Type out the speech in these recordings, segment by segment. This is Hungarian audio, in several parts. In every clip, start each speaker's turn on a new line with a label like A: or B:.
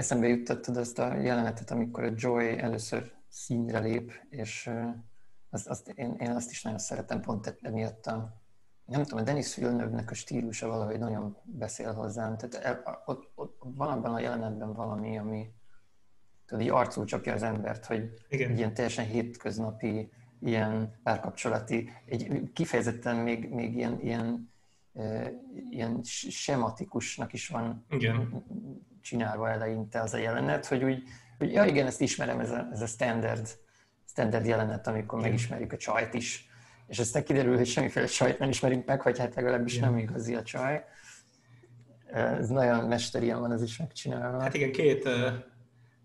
A: eszembe juttattad azt a jelenetet, amikor a Joy először színre lép, és azt, azt, én, én azt is nagyon szeretem pont emiatt a nem tudom, a Denis villeneuve a stílusa valahogy nagyon beszél hozzám. Tehát el, ott, ott, van abban a jelenetben valami, ami tudod, így arcul csapja az embert, hogy Igen. ilyen teljesen hétköznapi, ilyen párkapcsolati, egy kifejezetten még, még ilyen, ilyen, e, ilyen sematikusnak is van Igen. Csinálva eleinte az a jelenet, hogy úgy, hogy ja igen, ezt ismerem, ez a, ez a standard, standard jelenet, amikor igen. megismerjük a csajt is, és aztán kiderül, hogy semmiféle csajt nem ismerünk meg, vagy hát legalábbis igen. nem igazi a csaj. Ez nagyon mesterien van ez is megcsinálva.
B: Hát igen, két,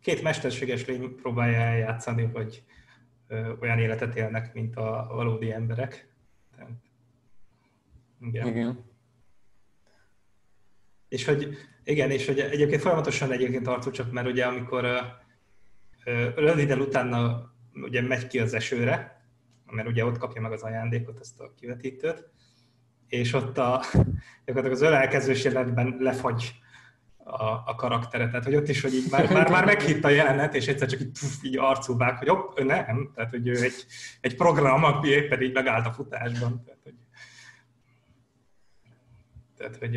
B: két mesterséges lény próbálja eljátszani, hogy olyan életet élnek, mint a valódi emberek.
A: Igen. igen.
B: És hogy, igen, és hogy egyébként folyamatosan egyébként tartó csak, mert ugye amikor röviden utána ugye megy ki az esőre, mert ugye ott kapja meg az ajándékot, ezt a kivetítőt, és ott a, gyakorlatilag az ölelkezős jelenetben lefagy a, a karakteret. Tehát, hogy ott is, hogy így már, már, már meghitt a jelenet, és egyszer csak így, puf, így arcú vág, hogy ő nem. Tehát, hogy ő egy, egy program, aki éppen így megállt a futásban. Tehát, hogy
A: tehát, hogy,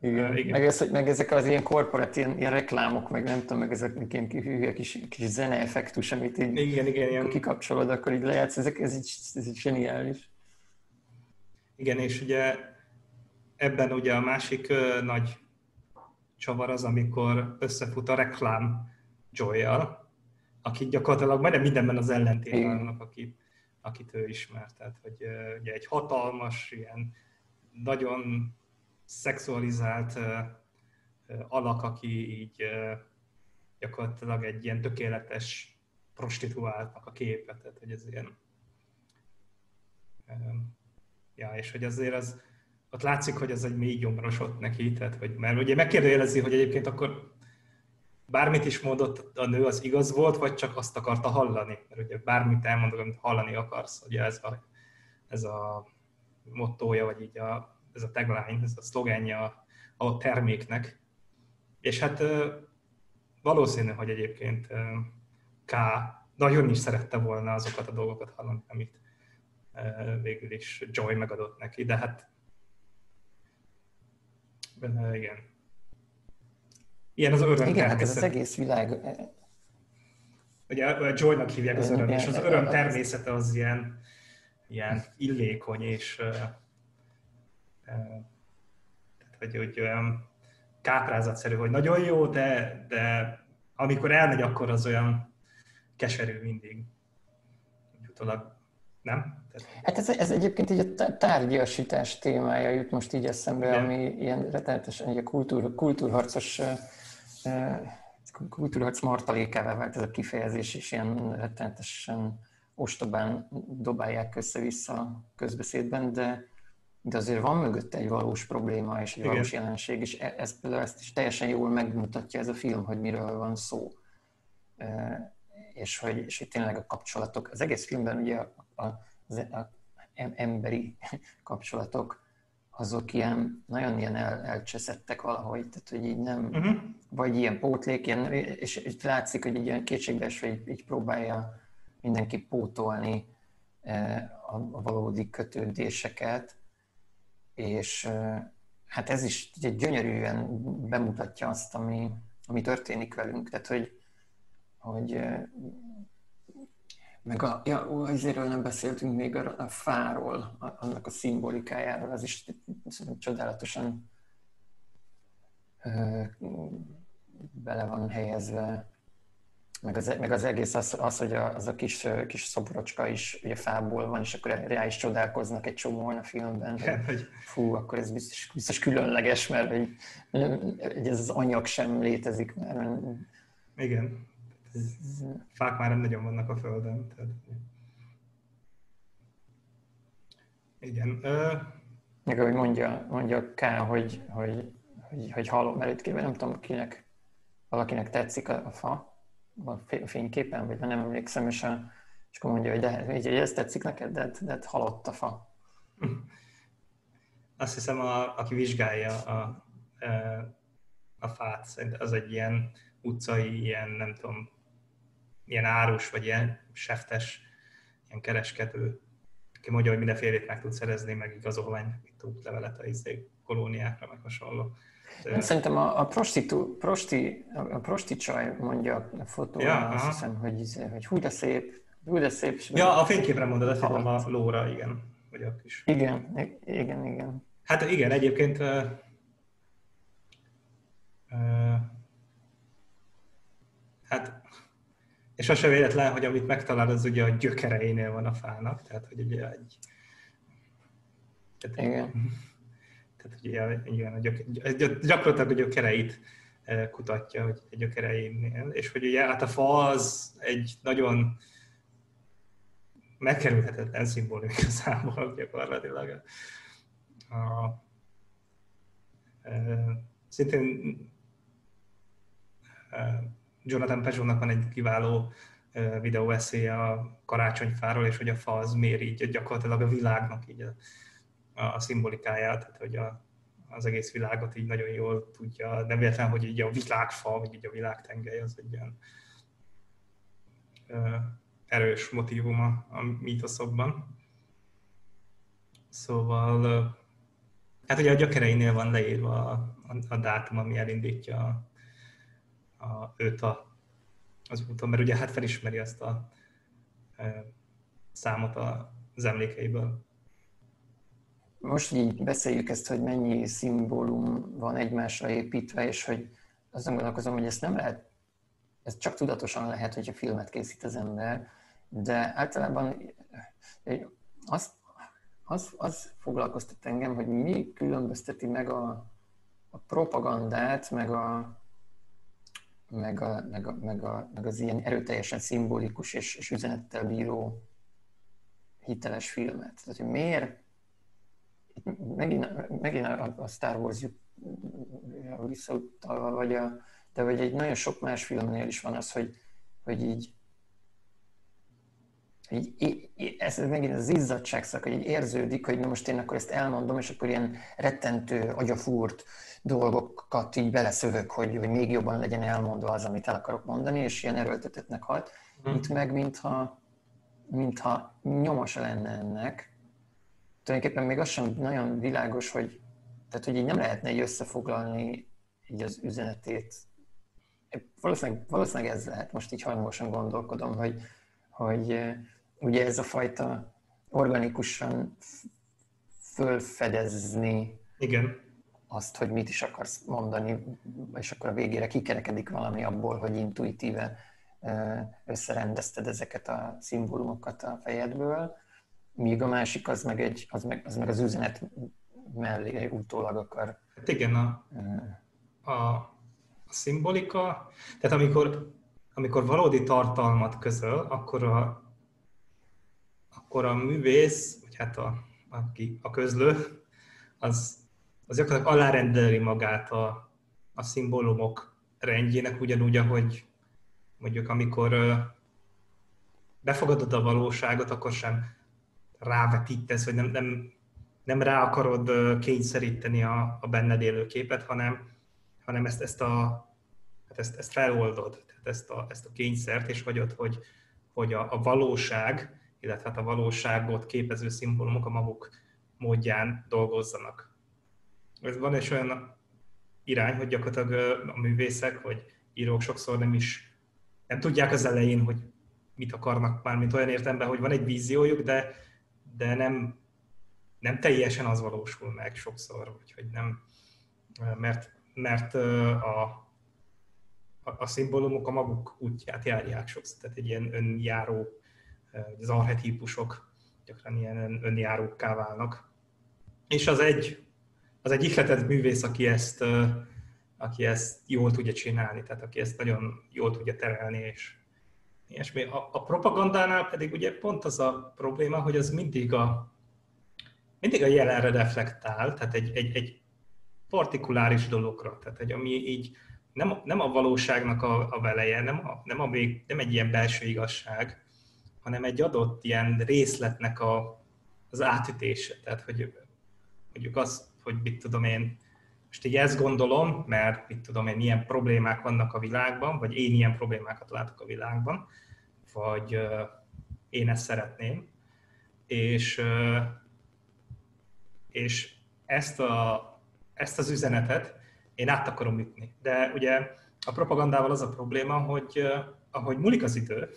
A: igen. Uh, igen. Meg, ez, meg ezek az ilyen korporát ilyen, ilyen reklámok, meg nem tudom, meg ezek ilyen hülye kis, kis zeneeffektus, amit így
B: igen, igen, igen.
A: kikapcsolod, akkor így lejátsz, ezek, ez így, ez így zseniális.
B: Igen, és ugye ebben ugye a másik uh, nagy csavar az, amikor összefut a reklám joy aki gyakorlatilag majdnem mindenben az ellentét annak, akit, akit ő ismer. Tehát, hogy uh, ugye egy hatalmas, ilyen nagyon szexualizált alak, aki így gyakorlatilag egy ilyen tökéletes prostituáltnak a képe, tehát hogy ez ilyen ja, és hogy azért az, ott látszik, hogy ez egy mély gyomros ott neki, tehát, hogy, mert ugye megkérdőjelezi, hogy egyébként akkor bármit is mondott a nő, az igaz volt, vagy csak azt akarta hallani, mert ugye bármit elmondok, amit hallani akarsz, ugye ez a, ez a mottója, vagy így a, ez a tagline, ez a szlogenje a, a terméknek. És hát valószínű, hogy egyébként K nagyon is szerette volna azokat a dolgokat hallani, amit végül is Joy megadott neki, de hát igen. Ilyen az öröm
A: Igen, hát ez az egész világ...
B: Ugye Joy-nak hívják az öröm, és az öröm természete az ilyen, ilyen illékony, és tehát, hogy, hogy olyan káprázatszerű, hogy nagyon jó, de, de amikor elmegy, akkor az olyan keserű mindig. Utólag, nem?
A: Hát ez, ez egyébként így a tárgyasítás témája jut most így eszembe, Igen. ami ilyen rettenetesen egy kultúr, kultúrharcos kultúrharc martalékává vált ez a kifejezés, és ilyen rettenetesen ostobán dobálják össze-vissza közbeszédben, de de azért van mögötte egy valós probléma és egy Igen. valós jelenség, és e- ez például ezt is teljesen jól megmutatja ez a film, hogy miről van szó. E, és hogy, és hogy tényleg a kapcsolatok, az egész filmben ugye a, a, a, a emberi kapcsolatok, azok ilyen, nagyon ilyen el, elcseszettek valahogy, tehát hogy így nem, uh-huh. vagy ilyen pótlék, ilyen, és, és látszik, hogy egy ilyen kétségbeesve így, így próbálja mindenki pótolni e, a, a valódi kötődéseket, és hát ez is gyönyörűen bemutatja azt, ami, ami történik velünk. Tehát, hogy, hogy meg a, ja, azért nem beszéltünk még a, a fáról, a, annak a szimbolikájáról, az is csodálatosan ö, bele van helyezve meg az, meg az egész az, az hogy a, az a kis, kis szobrocska is ugye fából van, és akkor rá is csodálkoznak egy csomóan a filmben, hogy, fú, akkor ez biztos, biztos különleges, mert hogy, hogy ez az anyag sem létezik már.
B: Igen. Fák már nem nagyon vannak a földön. Tehát... Igen.
A: Meg ahogy mondja, mondja K, hogy, hogy, hogy, hogy halom előtt nem tudom kinek, valakinek tetszik a, a fa, fényképen, vagy nem emlékszem, és, a, és akkor mondja, hogy de, így, ez tetszik neked, de, de halott a fa.
B: Azt hiszem, a, aki vizsgálja a, a fát, az egy ilyen utcai, ilyen nem tudom, ilyen árus, vagy ilyen seftes, ilyen kereskedő, aki mondja, hogy mindenfélét meg tud szerezni, meg igazolvány, itt útlevelet a izé, kolóniákra, meg hasonló.
A: De... Szerintem a, a, prostitu, prosti, a prosti csaj mondja a fotóra, ja, azt hiszem, hogy, izé, hogy hú de szép, hú de szép.
B: Ja, a fényképre mondod, azt hittem a lóra, igen. Vagy a kis...
A: Igen, igen, igen.
B: Hát igen, egyébként uh, uh, hát és az sem véletlen, hogy amit megtalál, az ugye a gyökereinél van a fának, tehát hogy ugye egy...
A: Tehát, igen.
B: Tehát ugye igen, a gyök, gyakorlatilag a gyökereit e, kutatja, hogy a gyökereinél, és hogy ugye hát a fa az egy nagyon megkerülhetetlen szimbólum igazából gyakorlatilag. A, a, e, szintén e, Jonathan Peugeot-nak van egy kiváló videó a karácsonyfáról, és hogy a fa az mér így gyakorlatilag a világnak így a, a szimbolikáját, tehát hogy a, az egész világot így nagyon jól tudja, nem véletlen, hogy így a világfa, vagy így a világtengely az egy ilyen ö, erős motivum a, a mítoszokban. Szóval, hát ugye a gyökereinél van leírva a, a, a dátum, ami elindítja a, a, őt a, az úton, mert ugye hát felismeri ezt a e, számot az emlékeiből.
A: Most így beszéljük ezt, hogy mennyi szimbólum van egymásra építve, és hogy azon gondolkozom, hogy ezt nem lehet, ez csak tudatosan lehet, hogyha filmet készít az ember, de általában az, az, az foglalkoztat engem, hogy mi különbözteti meg a, a propagandát, meg a, meg, a, meg, a, meg, a, meg az ilyen erőteljesen szimbolikus és, és üzenettel bíró hiteles filmet. Tehát, hogy miért megint, megint a Star Wars visszautalva, vagy a, de vagy egy nagyon sok más filmnél is van az, hogy, hogy így, így, ez megint az izzadságszak, hogy így érződik, hogy na most én akkor ezt elmondom, és akkor ilyen rettentő, agyafúrt dolgokat így beleszövök, hogy, hogy még jobban legyen elmondva az, amit el akarok mondani, és ilyen erőltetetnek hat. Mm. Itt meg, mintha, mintha nyomasa lenne ennek. Tulajdonképpen még az sem nagyon világos, hogy, tehát, hogy így nem lehetne így összefoglalni így az üzenetét. Valószínűleg, valószínűleg ez lehet, most így hangosan gondolkodom, hogy, hogy ugye ez a fajta organikusan fölfedezni
B: Igen.
A: azt, hogy mit is akarsz mondani, és akkor a végére kikerekedik valami abból, hogy intuitíve összerendezted ezeket a szimbólumokat a fejedből, míg a másik az meg, egy, az meg, az, meg az üzenet mellé utólag akar.
B: Hát igen, a, a, a szimbolika, tehát amikor, amikor valódi tartalmat közöl, akkor a, akkor a művész, vagy hát a, aki, a közlő, az az gyakorlatilag alárendeli magát a, a szimbólumok rendjének, ugyanúgy, ahogy mondjuk amikor befogadod a valóságot, akkor sem rávetítesz, vagy nem, nem, nem rá akarod kényszeríteni a, a benned élő képet, hanem, hanem ezt, ezt, a, hát ezt, ezt feloldod, tehát ezt a, ezt a kényszert, és hagyod, hogy, hogy a, a valóság, illetve hát a valóságot képező szimbólumok a maguk módján dolgozzanak. Ez van egy olyan irány, hogy gyakorlatilag a művészek vagy írók sokszor nem is nem tudják az elején, hogy mit akarnak már, mint olyan értelemben, hogy van egy víziójuk, de, de nem, nem teljesen az valósul meg sokszor, úgyhogy nem, mert, mert a, a, a szimbólumok a maguk útját járják sokszor, tehát egy ilyen önjáró, az archetípusok gyakran ilyen önjárókká válnak. És az egy az egy ihletett művész, aki ezt, aki ezt jól tudja csinálni, tehát aki ezt nagyon jól tudja terelni, és ilyesmi. A, a propagandánál pedig ugye pont az a probléma, hogy az mindig a, mindig a jelenre reflektál, tehát egy, egy, egy partikuláris dologra, tehát egy, ami így nem, nem a valóságnak a, a veleje, nem, a, nem, a vég, nem egy ilyen belső igazság, hanem egy adott ilyen részletnek a, az átütése. Tehát, hogy mondjuk az, hogy mit tudom én, Most így ezt gondolom, mert mit tudom én, milyen problémák vannak a világban, vagy én ilyen problémákat látok a világban, vagy én ezt szeretném, és, és ezt, a, ezt az üzenetet én át akarom ütni. De ugye a propagandával az a probléma, hogy ahogy múlik az idő,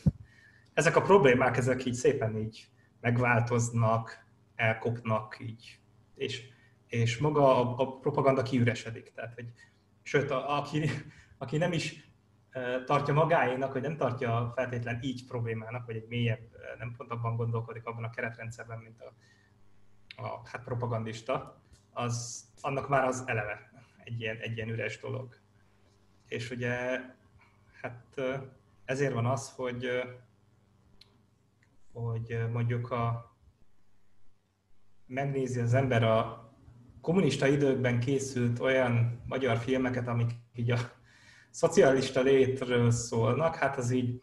B: ezek a problémák, ezek így szépen így megváltoznak, elkopnak így, és, és maga a, a propaganda kiüresedik. Tehát, hogy, sőt, a, aki, aki nem is tartja magáénak, vagy nem tartja feltétlen így problémának, vagy egy mélyebb, nem pont abban gondolkodik abban a keretrendszerben, mint a, a hát propagandista, az, annak már az eleve egy ilyen, egy ilyen üres dolog. És ugye, hát ezért van az, hogy, hogy mondjuk a, megnézi az ember a kommunista időkben készült olyan magyar filmeket, amik így a szocialista létről szólnak, hát az így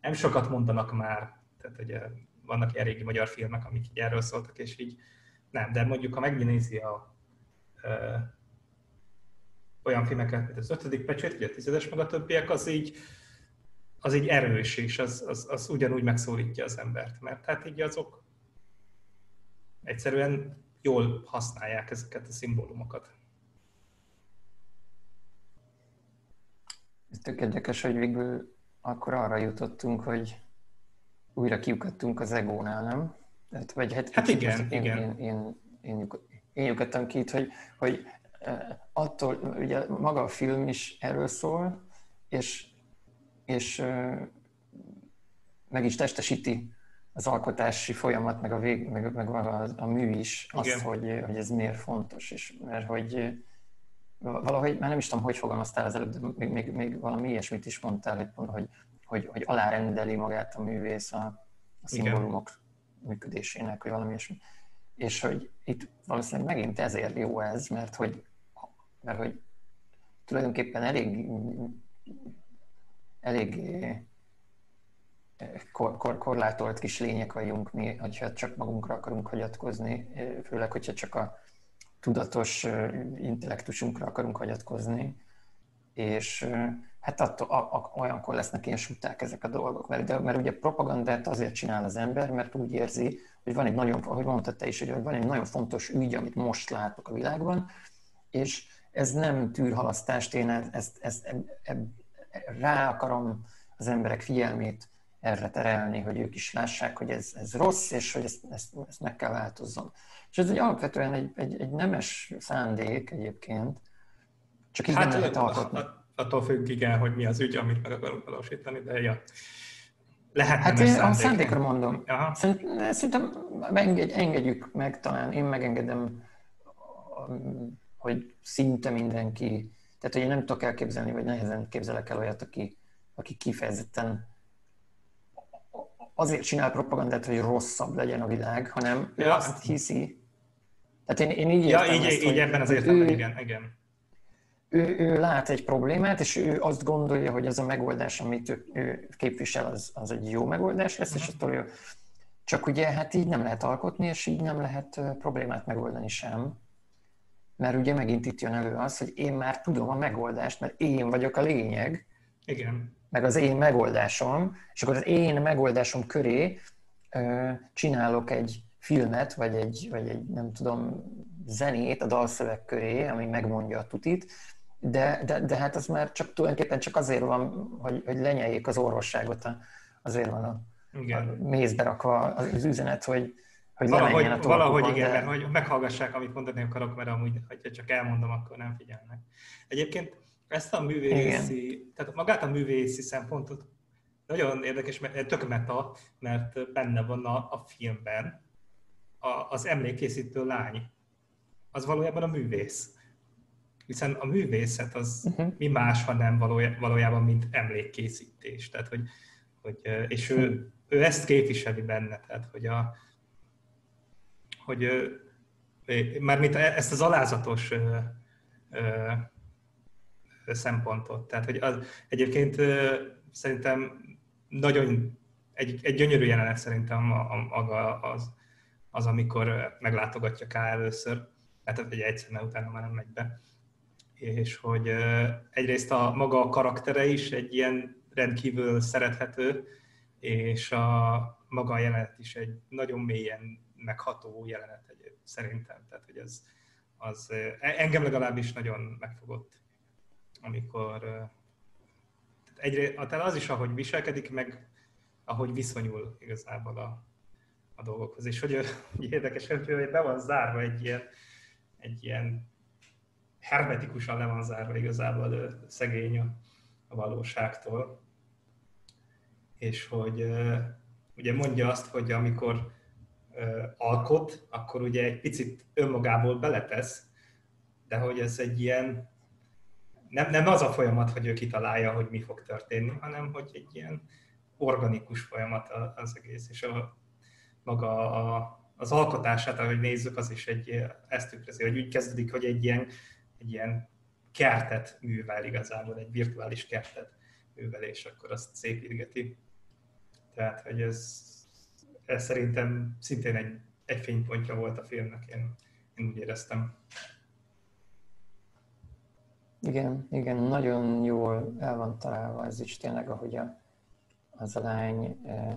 B: nem sokat mondanak már. Tehát ugye vannak ilyen régi magyar filmek, amik így erről szóltak, és így nem, de mondjuk ha megnézi a ö, olyan filmeket, mint az ötödik pecsét, vagy a tizedes meg a többiek, az így, az így erős, és az, az, az ugyanúgy megszólítja az embert, mert hát így azok egyszerűen jól használják ezeket a szimbólumokat.
A: Ez tök érdekes, hogy végül akkor arra jutottunk, hogy újra kiukadtunk az egónál, nem?
B: Tehát, vagy hát, hát igen, én, igen.
A: Én, én, én, én, lyukadtam ki itt, hogy, hogy attól, ugye maga a film is erről szól, és, és meg is testesíti az alkotási folyamat, meg a, vég, meg, meg a, a mű is, azt, hogy, hogy ez miért fontos, és mert hogy valahogy, már nem is tudom, hogy fogalmaztál az előbb, de még, még, még valami ilyesmit is mondtál, hogy, hogy, hogy, hogy alárendeli magát a művész a, a szimbólumok Igen. működésének, vagy valami ilyesmi. És hogy itt valószínűleg megint ezért jó ez, mert hogy, mert hogy tulajdonképpen elég elég kor, kor, korlátolt kis lények vagyunk mi, hogyha csak magunkra akarunk hagyatkozni, főleg, hogyha csak a tudatos intellektusunkra akarunk hagyatkozni, és hát attól, a, a, olyankor lesznek ilyen suták ezek a dolgok, mert, de, mert ugye propagandát azért csinál az ember, mert úgy érzi, hogy van egy nagyon, ahogy mondtad te is, hogy van egy nagyon fontos ügy, amit most látok a világban, és ez nem tűr halasztást, én ezt, ezt, ezt eb, eb, rá akarom az emberek figyelmét erre terelni, hogy ők is lássák, hogy ez, ez rossz, és hogy ezt, ezt, ezt meg kell változzon. És ez egy alapvetően egy, egy, egy nemes szándék egyébként, csak így hát, nem lehet alkotni.
B: Attól függ, igen, hogy mi az ügy, amit meg akarunk valósítani, de ja. Lehet
A: hát én szándék. a szándékra mondom. Aha. Szerintem engedj, engedjük meg talán, én megengedem, hogy szinte mindenki, tehát hogy én nem tudok elképzelni, vagy nehezen képzelek el olyat, aki, aki kifejezetten azért csinál propagandát, hogy rosszabb legyen a világ, hanem ja. azt hiszi.
B: Tehát én, én így ja, így, ezt, így ebben az értelemben, igen, igen.
A: Ő, ő lát egy problémát, és ő azt gondolja, hogy ez a megoldás, amit ő, ő képvisel, az, az egy jó megoldás lesz, uh-huh. és mhm. attól ő, csak ugye hát így nem lehet alkotni, és így nem lehet problémát megoldani sem. Mert ugye megint itt jön elő az, hogy én már tudom a megoldást, mert én vagyok a lényeg.
B: Igen
A: meg az én megoldásom, és akkor az én megoldásom köré csinálok egy filmet, vagy egy, vagy egy nem tudom, zenét a dalszöveg köré, ami megmondja a tutit, de, de, de hát az már csak tulajdonképpen csak azért van, hogy, hogy lenyeljék az orvosságot, azért van a, igen. a mézbe rakva az üzenet, hogy, hogy
B: valahogy, a valahogy igen, de... mert hogy meghallgassák, amit mondani akarok, mert amúgy, ha csak elmondom, akkor nem figyelnek. Egyébként ezt a művészi, Igen. tehát magát a művészi szempontot nagyon érdekes, mert tök meta, mert benne van a, a filmben a, az emlékkészítő lány. Az valójában a művész. Hiszen a művészet az uh-huh. mi más, ha nem valójában, mint emlékkészítés. Tehát, hogy, hogy, és ő, ő ezt képviseli benne, tehát, hogy, a, hogy mármint e-, ezt az alázatos szempontot. Tehát, hogy az, egyébként szerintem nagyon egy, egy gyönyörű jelenet szerintem maga az, az, amikor meglátogatja K először, hát egy egyszer, mert utána már nem megy be, és hogy egyrészt a maga a karaktere is egy ilyen rendkívül szerethető, és a maga a jelenet is egy nagyon mélyen megható jelenet egy, szerintem. Tehát, hogy ez, az engem legalábbis nagyon megfogott, amikor tehát egyrészt, az is, ahogy viselkedik, meg ahogy viszonyul igazából a, a dolgokhoz. És hogy, hogy érdekes, hogy be van zárva egy ilyen, egy ilyen hermetikusan le van zárva igazából szegény a, a valóságtól. És hogy ugye mondja azt, hogy amikor alkot, akkor ugye egy picit önmagából beletesz, de hogy ez egy ilyen, nem, nem az a folyamat, hogy ő kitalálja, hogy mi fog történni, hanem hogy egy ilyen organikus folyamat az egész, és a, maga a, az alkotását, ahogy nézzük, az is egy, ezt tükrözi, hogy úgy kezdődik, hogy egy ilyen, egy ilyen kertet művel igazából, egy virtuális kertet művel, és akkor azt szépítgeti. Tehát, hogy ez, ez szerintem szintén egy, egy fénypontja volt a filmnek, én, én úgy éreztem.
A: Igen, igen, nagyon jól el van találva ez is tényleg, ahogy a, az a lány, eh,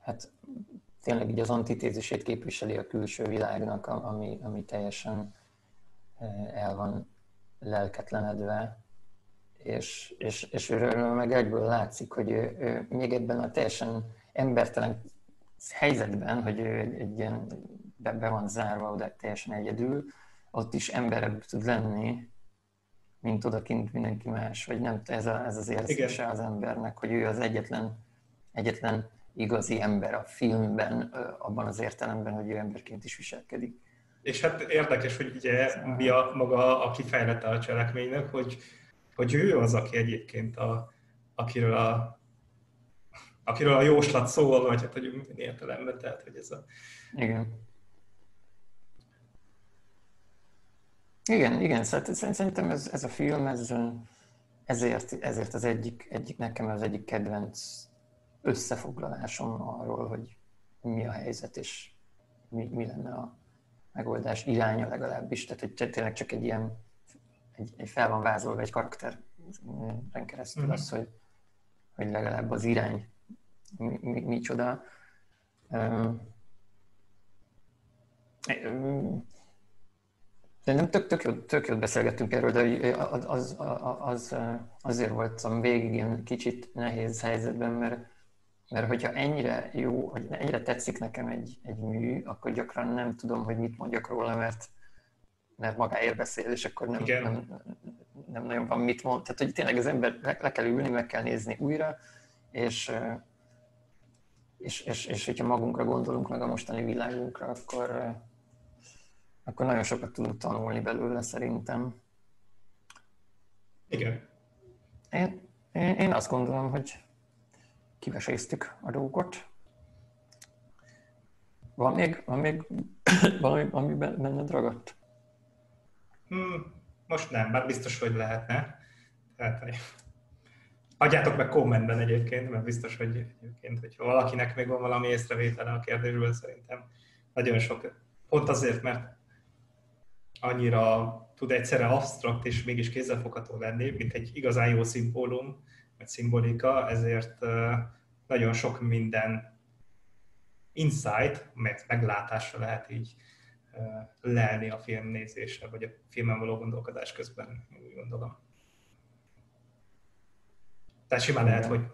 A: hát tényleg így az antitézisét képviseli a külső világnak, ami, ami teljesen eh, el van lelketlenedve, és, és, és őről meg egyből látszik, hogy ő, ő még ebben a teljesen embertelen helyzetben, hogy ő egy, egy ilyen be, be van zárva oda teljesen egyedül, ott is emberebb tud lenni, mint odakint mindenki más, vagy nem, ez, a, ez az érzése az embernek, hogy ő az egyetlen, egyetlen igazi ember a filmben, abban az értelemben, hogy ő emberként is viselkedik.
B: És hát érdekes, hogy ugye mi a maga a kifejlete a cselekménynek, hogy, hogy ő az, aki egyébként a, akiről a akiről a jóslat szól, vagy hát, hogy minden értelemben, tehát, hogy ez a...
A: Igen. Igen, igen, szerintem ez, ez a film, ez, ezért, ezért az egyik, egyik, nekem az egyik kedvenc összefoglalásom arról, hogy mi a helyzet, és mi, mi lenne a megoldás iránya legalábbis. Tehát, hogy tényleg csak egy ilyen, egy, egy fel van vázolva egy karakteren keresztül mm-hmm. az, hogy, hogy legalább az irány mi, mi, micsoda. De nem tök, tök, jót, tök jót beszélgettünk erről, de az, az, az, azért voltam végig ilyen kicsit nehéz helyzetben, mert, mert hogyha ennyire jó, hogy ennyire tetszik nekem egy, egy mű, akkor gyakran nem tudom, hogy mit mondjak róla, mert, mert magáért beszél, és akkor nem, nem, nem nagyon van mit mond. Tehát, hogy tényleg az ember le, le kell ülni, meg kell nézni újra, és, és, és, és hogyha magunkra gondolunk, meg a mostani világunkra, akkor, akkor nagyon sokat tudunk tanulni belőle szerintem.
B: Igen.
A: Én, én, én azt gondolom, hogy kiveséztük a dolgot. Van még, van még valami, ami benned ragadt?
B: Hmm, most nem, bár biztos, hogy lehetne. Tehát, Adjátok meg kommentben egyébként, mert biztos, hogy egyébként, hogyha valakinek még van valami észrevétele a kérdésről, szerintem nagyon sok. Pont azért, mert annyira tud egyszerre absztrakt és mégis kézzelfogható lenni, mint egy igazán jó szimbólum, vagy szimbolika, ezért nagyon sok minden insight, mert meglátásra lehet így lelni a film nézése, vagy a filmen való gondolkodás közben, úgy gondolom. Tehát simán lehet, hogy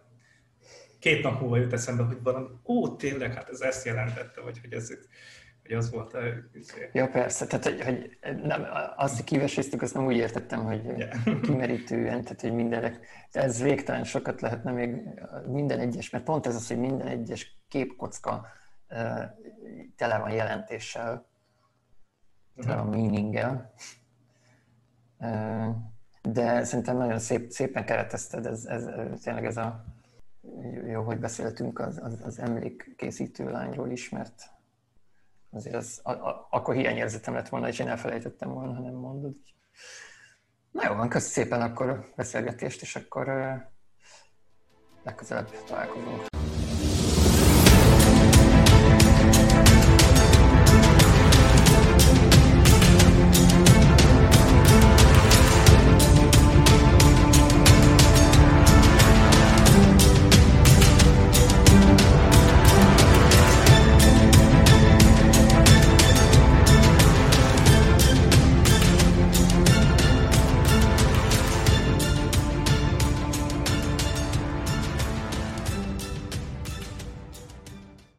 B: két nap múlva jut eszembe, hogy valami, ó, tényleg, hát ez ezt jelentette, vagy hogy ez hogy az volt a...
A: Ja, persze, tehát hogy, hogy nem, azt, hogy kiveséztük, azt nem úgy értettem, hogy yeah. kimerítően, tehát hogy mindenek, de ez végtelen sokat lehetne még minden egyes, mert pont ez az, hogy minden egyes képkocka tele van jelentéssel, tele van meaninggel. Uh, de szerintem nagyon szép, szépen keretezted, ez, ez, tényleg ez a jó, hogy beszéltünk az, az, az emlékkészítő lányról is, mert azért az, a, a, akkor hiányérzetem lett volna, és én elfelejtettem volna, ha nem mondod. Na jó van, köszönöm szépen akkor a beszélgetést, és akkor legközelebb találkozunk.